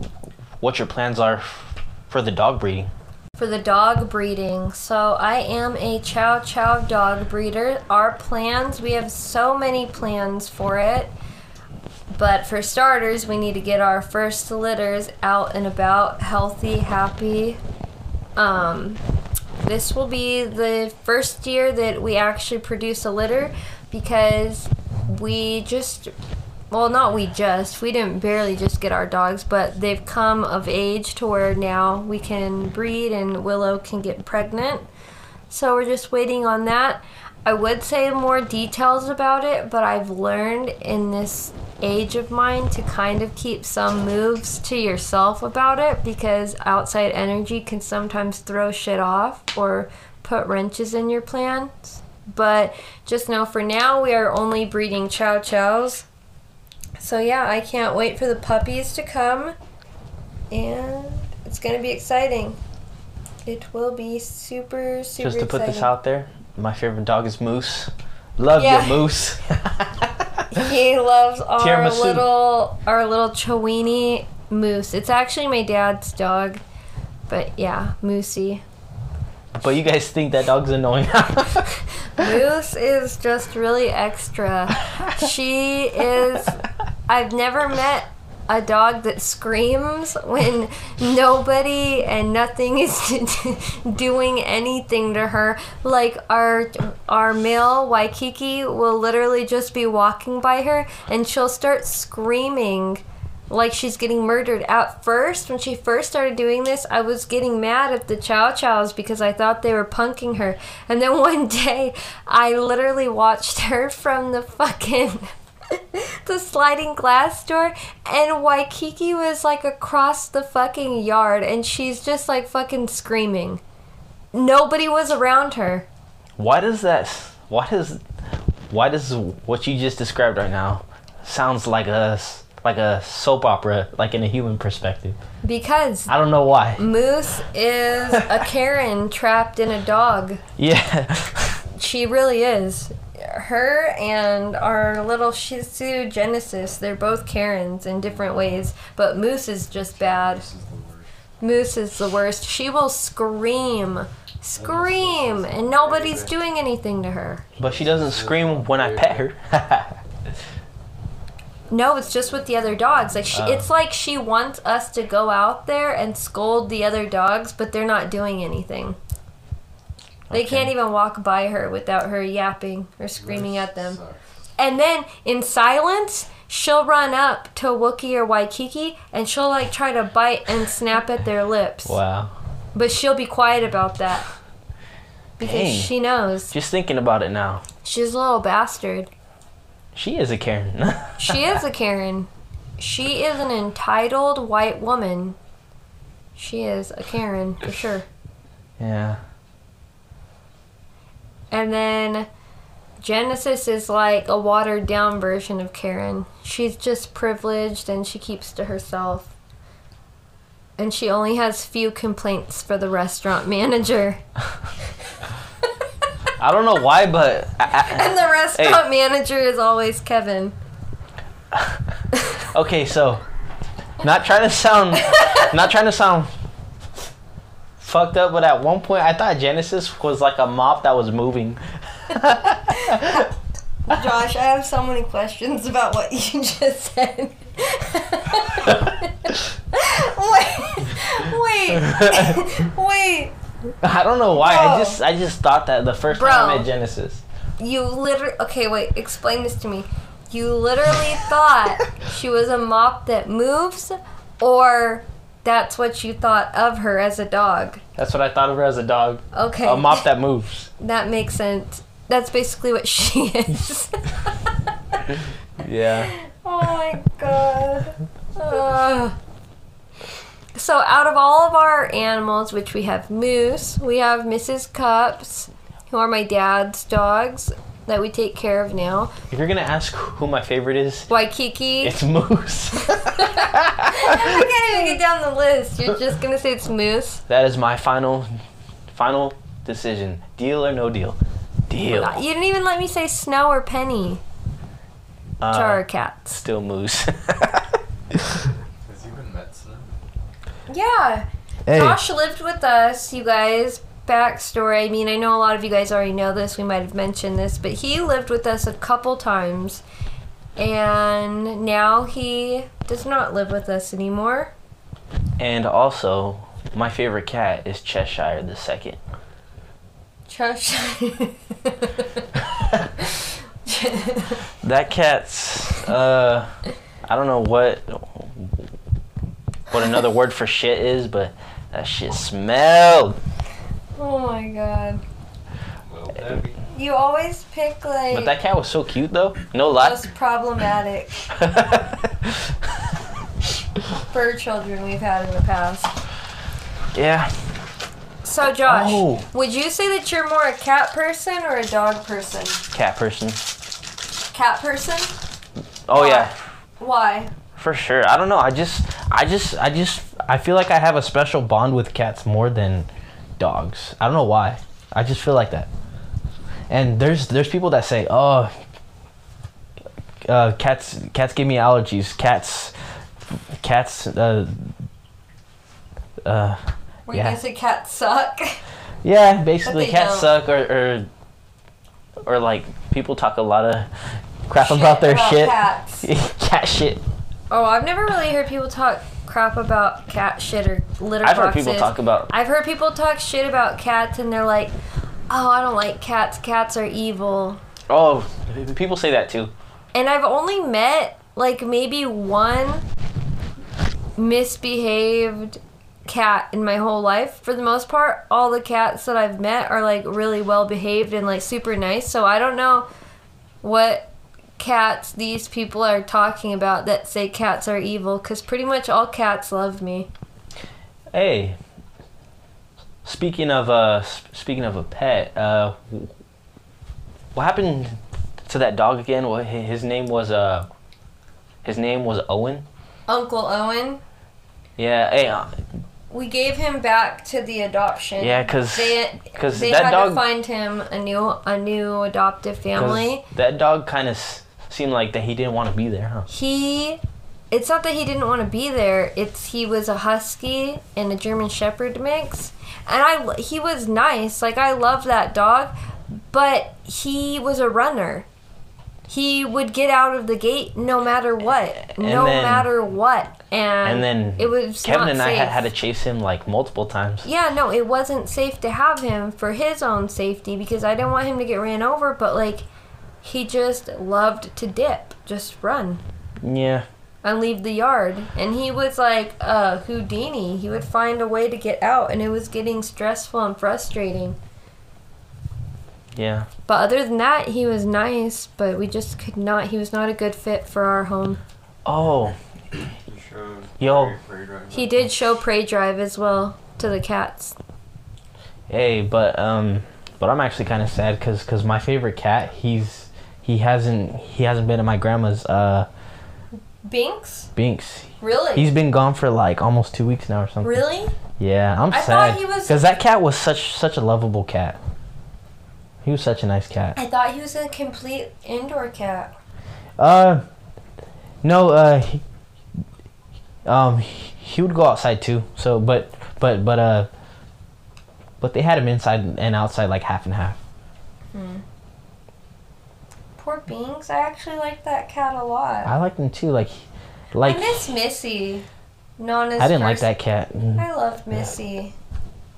what your plans are f- for the dog breeding. For the dog breeding, so I am a Chow Chow dog breeder. Our plans, we have so many plans for it. But for starters, we need to get our first litters out and about, healthy, happy. Um, this will be the first year that we actually produce a litter because we just well not we just we didn't barely just get our dogs but they've come of age to where now we can breed and willow can get pregnant. So we're just waiting on that. I would say more details about it but i've learned in this age of mine to kind of keep some moves to yourself about it because outside energy can sometimes throw shit off or put wrenches in your plans but just know for now we are only breeding chow chows so yeah, I can't wait for the puppies to come, and it's gonna be exciting. It will be super super. Just to put this out there, my favorite dog is Moose. Love Yeah. you, Moose. He loves our Tiramisu. little our little Chowini moose. It's actually my dad's dog, but yeah, Moosey. But you guys think that dog's annoying. Moose is just really extra. She is. I've never met a dog that screams when nobody and nothing is doing anything to her. Like our our male Waikiki will literally just be walking by her and she'll start screaming like she's getting murdered. At first, when she first started doing this, I was getting mad at the Chow Chows because I thought they were punking her. And then one day, I literally watched her from the fucking the sliding glass door and Waikiki was like across the fucking yard and she's just like fucking screaming. Nobody was around her. why does that? Why does? why does what you just described right now sounds like a s- like a soap opera, like in a human perspective? Because I don't know why. Moose is a Karen trapped in a dog. Yeah. She really is. Her and our little Shih Tzu Genesis, they're both Karens in different ways, but Moose is just bad. Is. Moose is the worst. She will scream, scream, and nobody's doing anything to her. but she doesn't scream when I pet her. No, it's just with the other dogs. Like she, Oh. it's like she wants us to go out there and scold the other dogs, but they're not doing anything. They Okay. can't even walk by her without her yapping or screaming at them. Sucks. And then in silence, she'll run up to Wookie or Waikiki and she'll like try to bite and snap at their lips. wow. But she'll be quiet about that. Because Dang. she knows. Just thinking about it now. She's a little bastard. She is a Karen. She is a Karen. She is an entitled white woman. She is a Karen for sure. yeah. And then Genesis is like a watered down version of Karen. She's just privileged and she keeps to herself. And she only has few complaints for the restaurant manager. I don't know why, but I, I, And the restaurant manager is always Kevin. okay, so not trying to sound not trying to sound fucked up, but at one point I thought Genesis was like a mop that was moving. Josh, I have so many questions about what you just said. wait, wait, wait. I don't know why. I just I just thought that the first Bro. time I met Genesis. You literally. Okay, wait. Explain this to me. You literally thought she was a mop that moves, or that's what you thought of her as a dog. That's what I thought of her as a dog. Okay. A mop that moves. That makes sense. That's basically what she is. Yeah. Oh my god. Ugh. So, out of all of our animals, which we have Moose, we have Mrs. Cups, who are my dad's dogs that we take care of now. If you're gonna ask who my favorite is, Waikiki. it's Moose. I can't even get down the list. You're just gonna say it's Moose. that is my final final decision. Deal or no deal? Deal. You didn't even let me say Snow or Penny. Uh, Which are our cats. Still Moose. Has he been met Snow? Yeah. Hey. Josh lived with us, you guys. Backstory. I mean, I know a lot of you guys already know this. We might have mentioned this, but he lived with us a couple times, and now he does not live with us anymore. And also, my favorite cat is Cheshire the second. Cheshire. That cat's uh I don't know what what another word for shit is, but that shit smelled. oh my god. Well, Debbie. You always pick like But that cat was so cute though. No lie. most problematic fur children we've had in the past. yeah. So, Josh, Oh. would you say that you're more a cat person or a dog person? Cat person. Cat person? Oh Why? yeah. Why? For sure. I don't know. I just I just I just I feel like I have a special bond with cats more than dogs. I don't know why. I just feel like that. And there's there's people that say, "Oh, uh, cats cats give me allergies. Cats cats uh uh Were you Yeah. gonna say cats suck? yeah, basically cats don't. suck or, or or like people talk a lot of crap Shit about their about shit. cats. cat shit. Oh, I've never really heard people talk crap about cat shit or litter I've heard people talk about I've heard people talk shit about cats and they're like, "Oh, I don't like cats. Cats are evil." Oh, people say that too. And I've only met like maybe one misbehaved cat in my whole life. For the most part, all the cats that I've met are like really well behaved and like super nice. So I don't know what cats these people are talking about that say cats are evil cuz pretty much all cats love me. Hey, speaking of uh, speaking of a pet, uh, what happened to that dog again. What his name was uh, his name was Owen. Uncle Owen. Yeah, hey, uh, We gave him back to the adoption. yeah, cause they cause they that had dog to find him a new a new adoptive family. that dog kind of seemed like that he didn't want to be there, huh? He it's not that he didn't want to be there. It's he was a husky and a German shepherd mix. And I he was nice. Like I love that dog, but he was a runner. He would get out of the gate no matter what. no then- matter what. And, And then it was Kevin and I had, safe. had to chase him like multiple times. Yeah, no, it wasn't safe to have him for his own safety because I didn't want him to get ran over, but like he just loved to dip, just run Yeah, and leave the yard. And he was like uh Houdini. He would find a way to get out and it was getting stressful and frustrating. yeah. But other than that, he was nice, but we just could not he was not a good fit for our home. Oh, You Yo. Prairie- Prairie Drive He did show prey drive as well to the cats. hey, but um, but I'm actually kind of sad because cause my favorite cat, he's he hasn't he hasn't been at my grandma's uh Binks? Binks. Really? He's been gone for like almost two weeks now or something. really? Yeah, I'm I thought sad he was- because that cat was such such a lovable cat. He was such a nice cat. I thought he was a complete indoor cat. Uh, no. Uh, he, um, he would go outside too. So, but but but uh, but they had him inside and outside like half and half. Poor Binks. I actually like that cat a lot. I liked him too. Like, like I miss Missy. Known as I didn't like that cat. Mm. I loved Missy.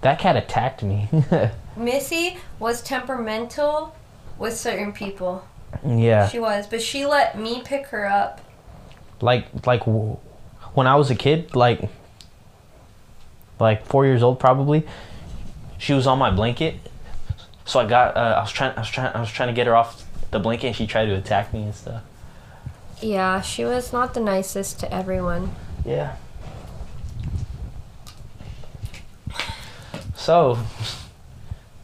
That cat attacked me. Missy was temperamental with certain people. yeah, She was, but she let me pick her up. like like when I was a kid, like like four years old probably. She was on my blanket, so I got. Uh, I was trying. I was trying. I was trying to get her off the blanket, she tried to attack me and stuff. Yeah, she was not the nicest to everyone. Yeah. So,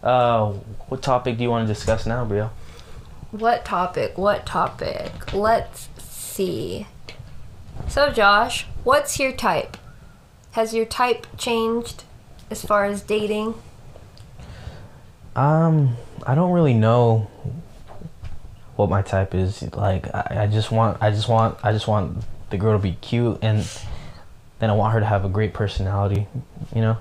uh, what topic do you want to discuss now, Brio? What topic? What topic? Let's see. So, Josh, what's your type? Has your type changed as far as dating? Um, I don't really know what my type is. Like, I, I just want, I just want, I just want the girl to be cute, and then I want her to have a great personality. You know,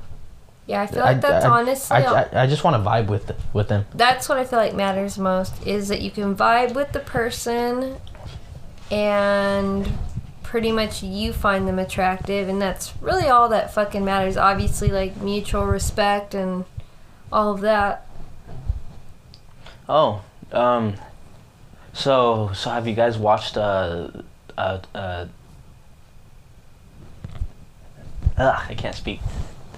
Yeah, I feel like that's I, honestly. I, I, I just want to vibe with with them. that's what I feel like matters most is that you can vibe with the person and pretty much you find them attractive and that's really all that fucking matters. Obviously like mutual respect and all of that. Oh, um, so so have you guys watched uh uh uh? I can't speak.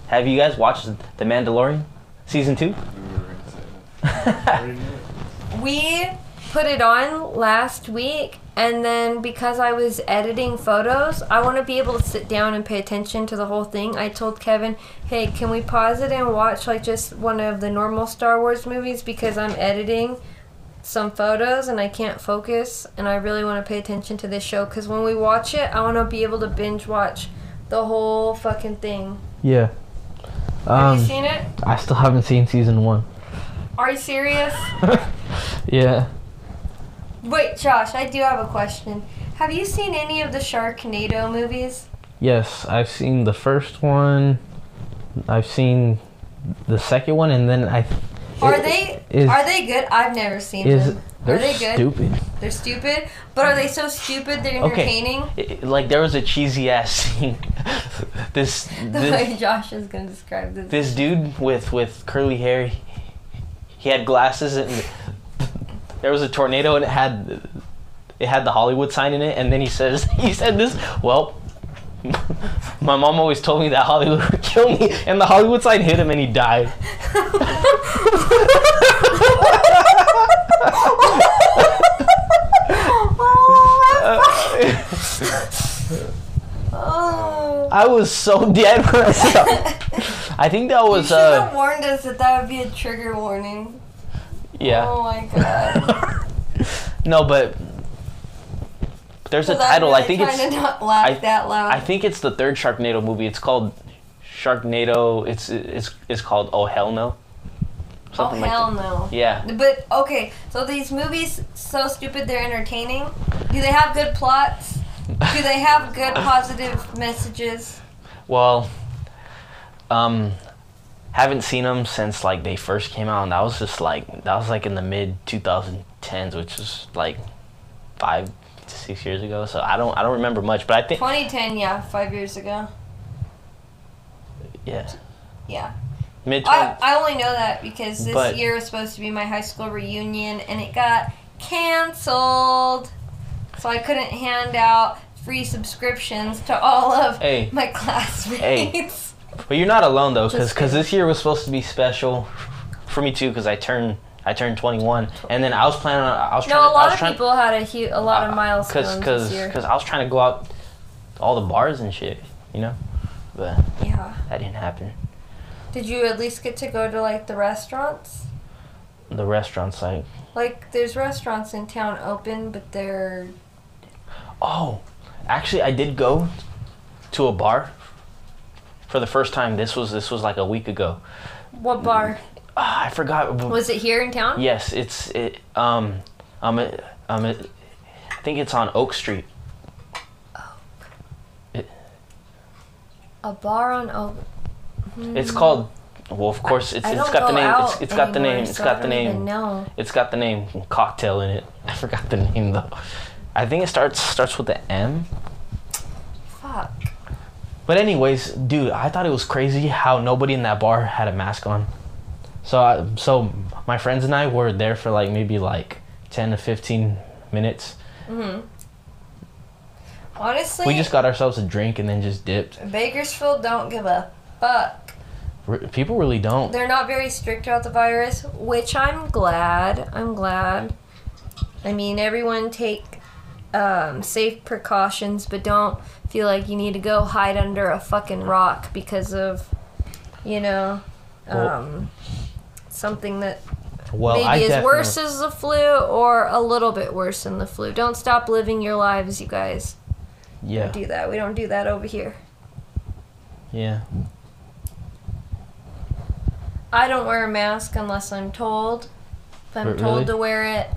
Have you guys watched The Mandalorian season two? We put it on last week and then because I was editing photos, I want to be able to sit down and pay attention to the whole thing. I told Kevin, "Hey, can we pause it and watch like just one of the normal Star Wars movies because I'm editing some photos and I can't focus and I really want to pay attention to this show cuz when we watch it, I want to be able to binge watch the whole fucking thing." Yeah. Have Um, you seen it? I still haven't seen season one. Are you serious? yeah. Wait, Josh, I do have a question. Have you seen any of the Sharknado movies? Yes, I've seen the first one. I've seen the second one, and then I. Are they is- are they good? I've never seen Is them. they're Are they good? stupid? They're stupid, but are they so stupid they're Okay. entertaining? It- like there was a cheesy ass scene. this The this, way Josh is gonna describe this. this dude with with curly hair. He had glasses and there was a tornado and it had it had the Hollywood sign in it and then he says he said this well my mom always told me that Hollywood would kill me and the Hollywood sign hit him and he died. oh. I was so dead when I saw I think that was. You should have uh warned us that that would be a trigger warning. yeah. Oh my god. No, but there's a title. I think it's. to not laugh I-. I think it's the third Sharknado movie. It's called Sharknado. It's it's it's called Oh Hell No. oh Something like hell no. Yeah. But okay, so these movies so stupid they're entertaining. Do they have good plots? Do they have good positive messages? Well, um, haven't seen them since like they first came out, and that was just like that was like in the mid 2010s, which is like five six years ago. So I don't I don't remember much, but I think 2010, yeah, five years ago. yeah, Yeah. mid I, I only know that because this But- year was supposed to be my high school reunion and it got canceled. So I couldn't hand out free subscriptions to all of Hey. my classmates. Hey. But you're not alone though, because this year was supposed to be special for me too, because I turned I turned 21, and then I was planning on I was trying No, a to, I lot was of trying, people had a hu- a lot of uh, milestones cause, cause, this year. cause I was trying to go out to all the bars and shit, you know, but yeah. that didn't happen. Did you at least get to go to like the restaurants? The restaurants like Like, there's restaurants in town open, but they're Oh, actually, I did go to a bar for the first time. This was this was like a week ago. what bar? Ah, I forgot. Was it here in town? yes, it's it. Um, um, it, um, it, I think it's on Oak Street. Oak. A bar on Oak. It's called. Well, of course, it's I it's got the name. It's, it's got the name. It's so got the don't even name. know. It's got the name cocktail in it. I forgot the name though. I think it starts starts with the M. Fuck. But anyways, dude, I thought it was crazy how nobody in that bar had a mask on. So, I, so my friends and I were there for like maybe like ten to fifteen minutes. Honestly, We just got ourselves a drink and then just dipped. Bakersfield don't give a fuck. R- people really don't. They're not very strict about the virus, which I'm glad. I'm glad. I mean, everyone take um, safe precautions, but don't feel like you need to go hide under a fucking rock because of, you know, Well- um, something that Well, I maybe is definitely, worse as the flu or a little bit worse than the flu. Don't stop living your lives, you guys. Yeah, Don't do that. We don't do that over here. yeah. I don't wear a mask unless I'm told. If I'm R- told to wear it,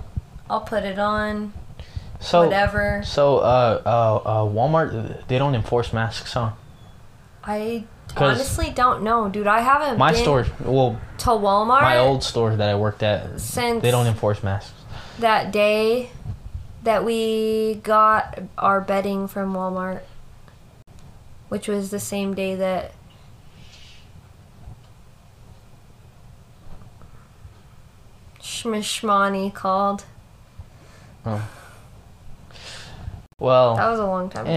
I'll put it on. So, whatever. so uh, uh, uh, Walmart they don't enforce masks, huh? I honestly don't know, dude. I haven't My been store, well, to Walmart my old store that I worked at, since they don't enforce masks. that day that we got our bedding from Walmart, which was the same day that Shmishmani called. Oh. Well, That was a long time ago.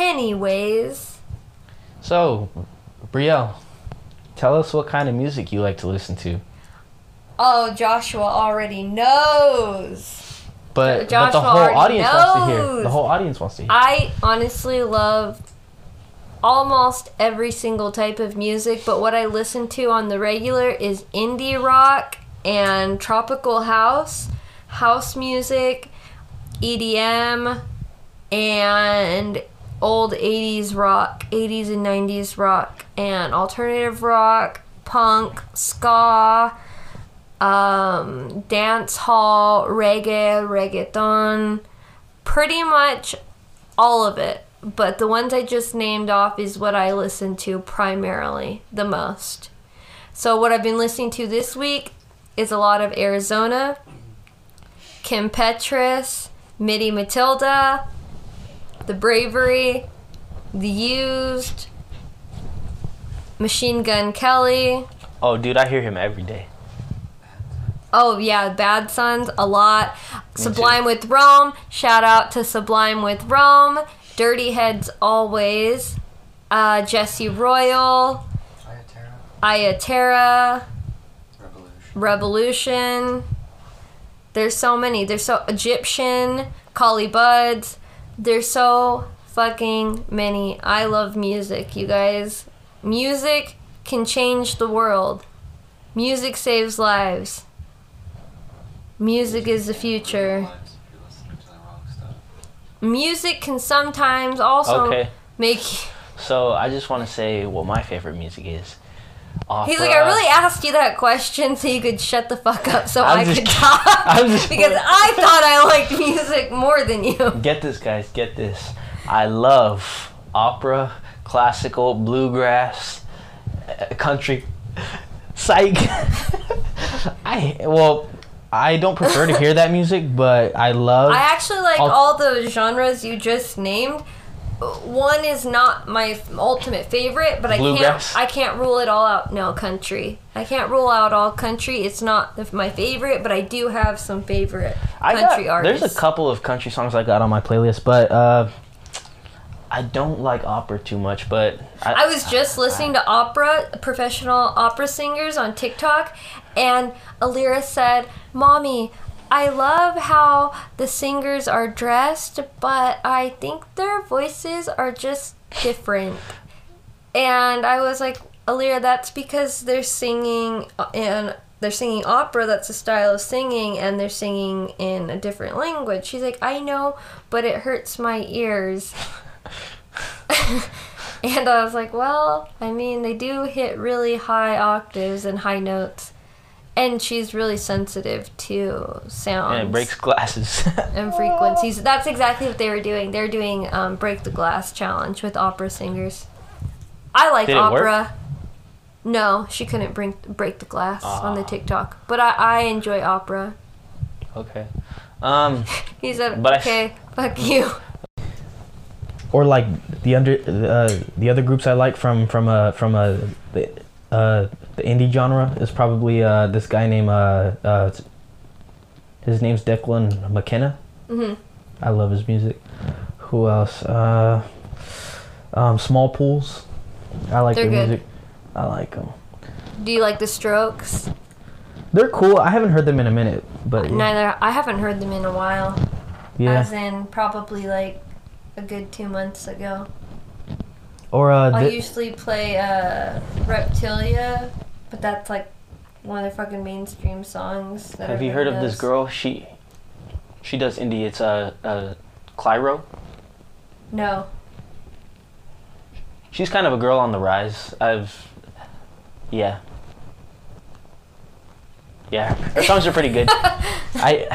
Anyways, so Brielle, tell us what kind of music you like to listen to. oh, Joshua already knows. But, but Joshua the whole audience wants to hear. The whole audience wants to hear. I honestly love almost every single type of music, but what I listen to on the regular is indie rock and tropical house, house music, EDM, and old 80s rock, 80s and 90s rock, and alternative rock, punk, ska, um, dance hall, reggae, reggaeton, pretty much all of it. But the ones I just named off is what I listen to primarily the most. So what I've been listening to this week is a lot of Arizona, Kim Petras, Midi Matilda, The Bravery, The Used, Machine Gun Kelly. oh, dude, I hear him every day. Oh yeah, Bad Suns a lot. too. Sublime with Rome. Shout out to Sublime with Rome. Dirty Heads always. Uh, Jesse Royal. Iya Terra. Ayaterra. Rebelution. Rebelution. There's so many. There's so Egyptian. Collie Buddz. There's so fucking many. I love music, you guys. Music can change the world. Music saves lives. music is the future. Lives if you're listening to the wrong stuff. Music can sometimes also Okay. make. So I just want to say what my favorite music is. Opera. He's like, I really asked you that question so you could shut the fuck up so I'm I just could talk. Because. I thought I liked music more than you. Get this, guys. Get this. I love opera, classical, bluegrass, uh, country, psych. I well, I don't prefer to hear that music, but I love. I actually like I'll- all the genres you just named. One is not my ultimate favorite, but I Bluegrass? can't I can't rule it all out. No, country. I can't rule out all country. It's not my favorite, but I do have some favorite I country got, artists. There's a couple of country songs I got on my playlist, but uh, I don't like opera too much. But I was just listening to opera, professional opera singers on TikTok, and Alira said, Mommy, I love how the singers are dressed, but I think their voices are just different. And I was like, Alira, that's because they're singing uh, and they're singing opera, that's a style of singing, and they're singing in a different language. She's like, I know, but it hurts my ears. and I was like, well, I mean, they do hit really high octaves and high notes. And she's really sensitive to sounds and it breaks glasses. and frequencies. That's exactly what they were doing. They're doing um, break the glass challenge with opera singers. I like Did it work? opera. No, she couldn't bring break the glass on the Ah. TikTok, but I, I enjoy opera. okay. Um. He said, But I- "Okay, fuck you." or like the under uh, the other groups I like from from uh, from uh, the uh, the indie genre is probably uh, this guy named uh, uh, his name's Declan McKenna. hmm I love his music. Who else? Uh, um, Smallpools. I like They're their good. music. I like them. Do you like the Strokes? They're cool. I haven't heard them in a minute, but Neither. I haven't heard them in a while. yeah. As in, probably like a good two months ago. Or uh, I the- usually play uh, Reptilia, but that's like one of the fucking mainstream songs. That Have you heard of this girl? She she does indie. It's uh, uh Clairo. No. She's kind of a girl on the rise. I've yeah. Yeah, her songs are pretty good. I